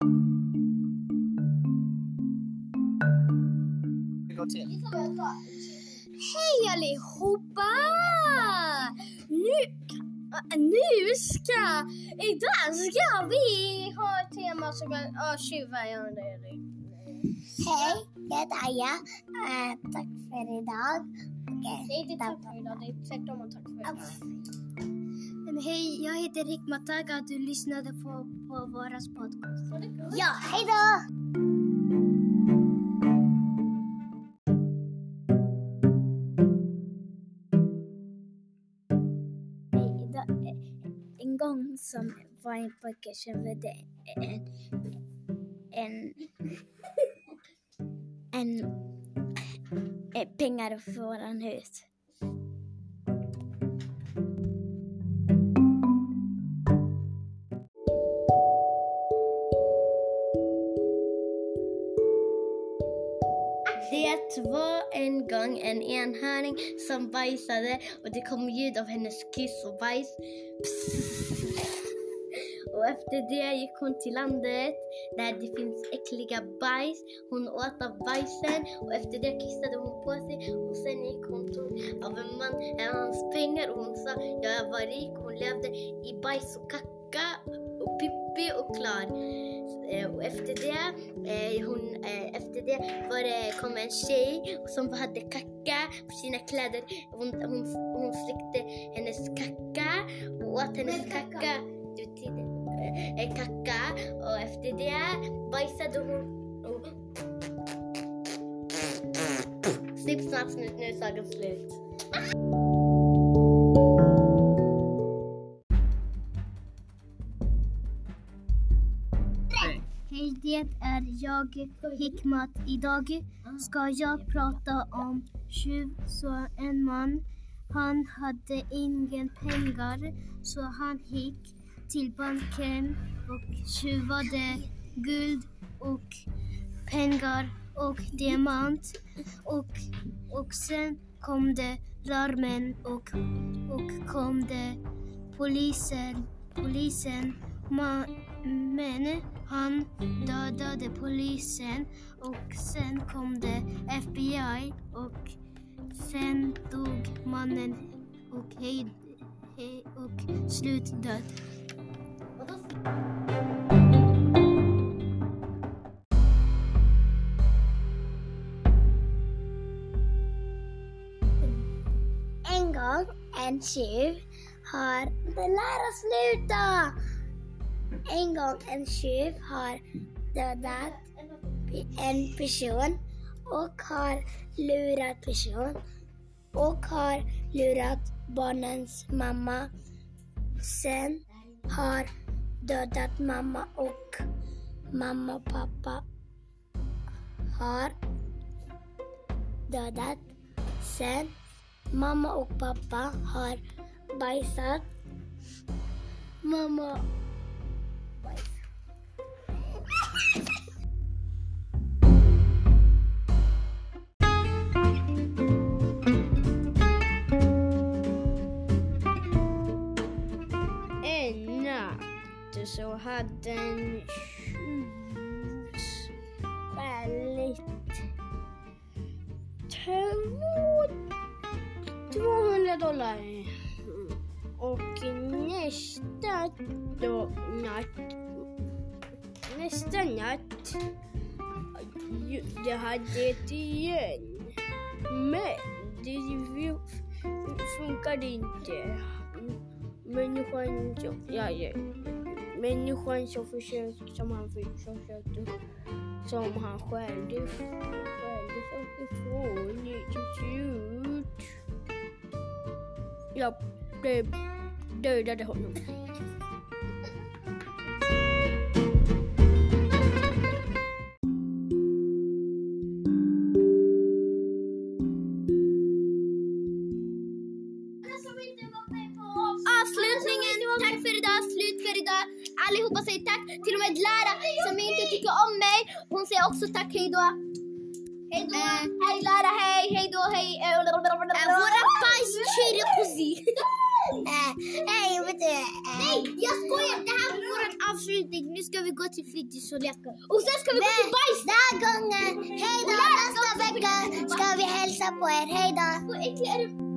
Hej allihopa! Nu, nu ska, idag ska vi ha ett tema som ja, tjuvar under Erik. Hej, jag heter Aja. Eh, tack för idag. Okej, Det är inte tack för idag, det är tvärtom och tack för idag. Men Hej, jag heter. Tack att du lyssnade på, på våras podcast. Ja, hej då! En gång som var en pojke som hade en, en, en, en pengar för våran hus. Det var en gång en enhörning som bajsade och det kom ljud av hennes kiss och bajs. Och efter det gick hon till landet där det finns äckliga bajs. Hon åt av bajsen och efter det kissade hon på sig och sen gick hon tog av en man en hans pengar och hon sa jag var rik. Hon levde i bajs och kacka och pippi och klar. Eh, Och efter det, eh, hon, eh, efter det var det, kom en tjej som hade kacka på sina kläder. Hon, hon, hon slickte hennes kacka och åt hennes kacka. Du det. Eh, eh, kacka och efter det bajsade hon. Och... Snipp, snapp, snut, nu är sagan slut. Hej. Det är jag, Hikmat. Idag ska jag prata om tjuv. Så en man, han hade ingen pengar så han gick till banken och tjuvade guld och pengar och diamant. Och, och sen kom det larmen och, och kom det polisen. polisen man, men han dödade polisen och sen kom det FBI och sen dog mannen och hej, hej och slutdöd. En gång en tjuv har... Det lär sluta! En gång en tjuv har dödat en person och har lurat person och har lurat barnens mamma. Sen har dödat mamma och mamma och pappa har dödat. Sen mamma och pappa har bajsat. Mamma natt hade en väldigt två, 200 dollar. Och nästa då, natt, nästa natt, Jag hade det igen. Men det funkade inte. Människan ja, ja, människan som försökte, som han försökte, som han skällde, skällde ifrån till slut. Jag blev dödade honom. Avslutningen, tack för idag, slut för idag. Allihopa säger tack, till och med Lara som inte tycker om mig. Hon säger också tack. Hej då! Eh. Hej Lara, hej! Hej då, hej! Eh, Våra bajs kör pussy. Eh, Hej, vet du. eh, Nej, jag skojar. Det här är vår avslutning. Nu ska vi gå till fritids och leka. Och sen ska vi gå till bajs! Den här gången, hej då. Nästa vecka ska vi hälsa på er. Hej då.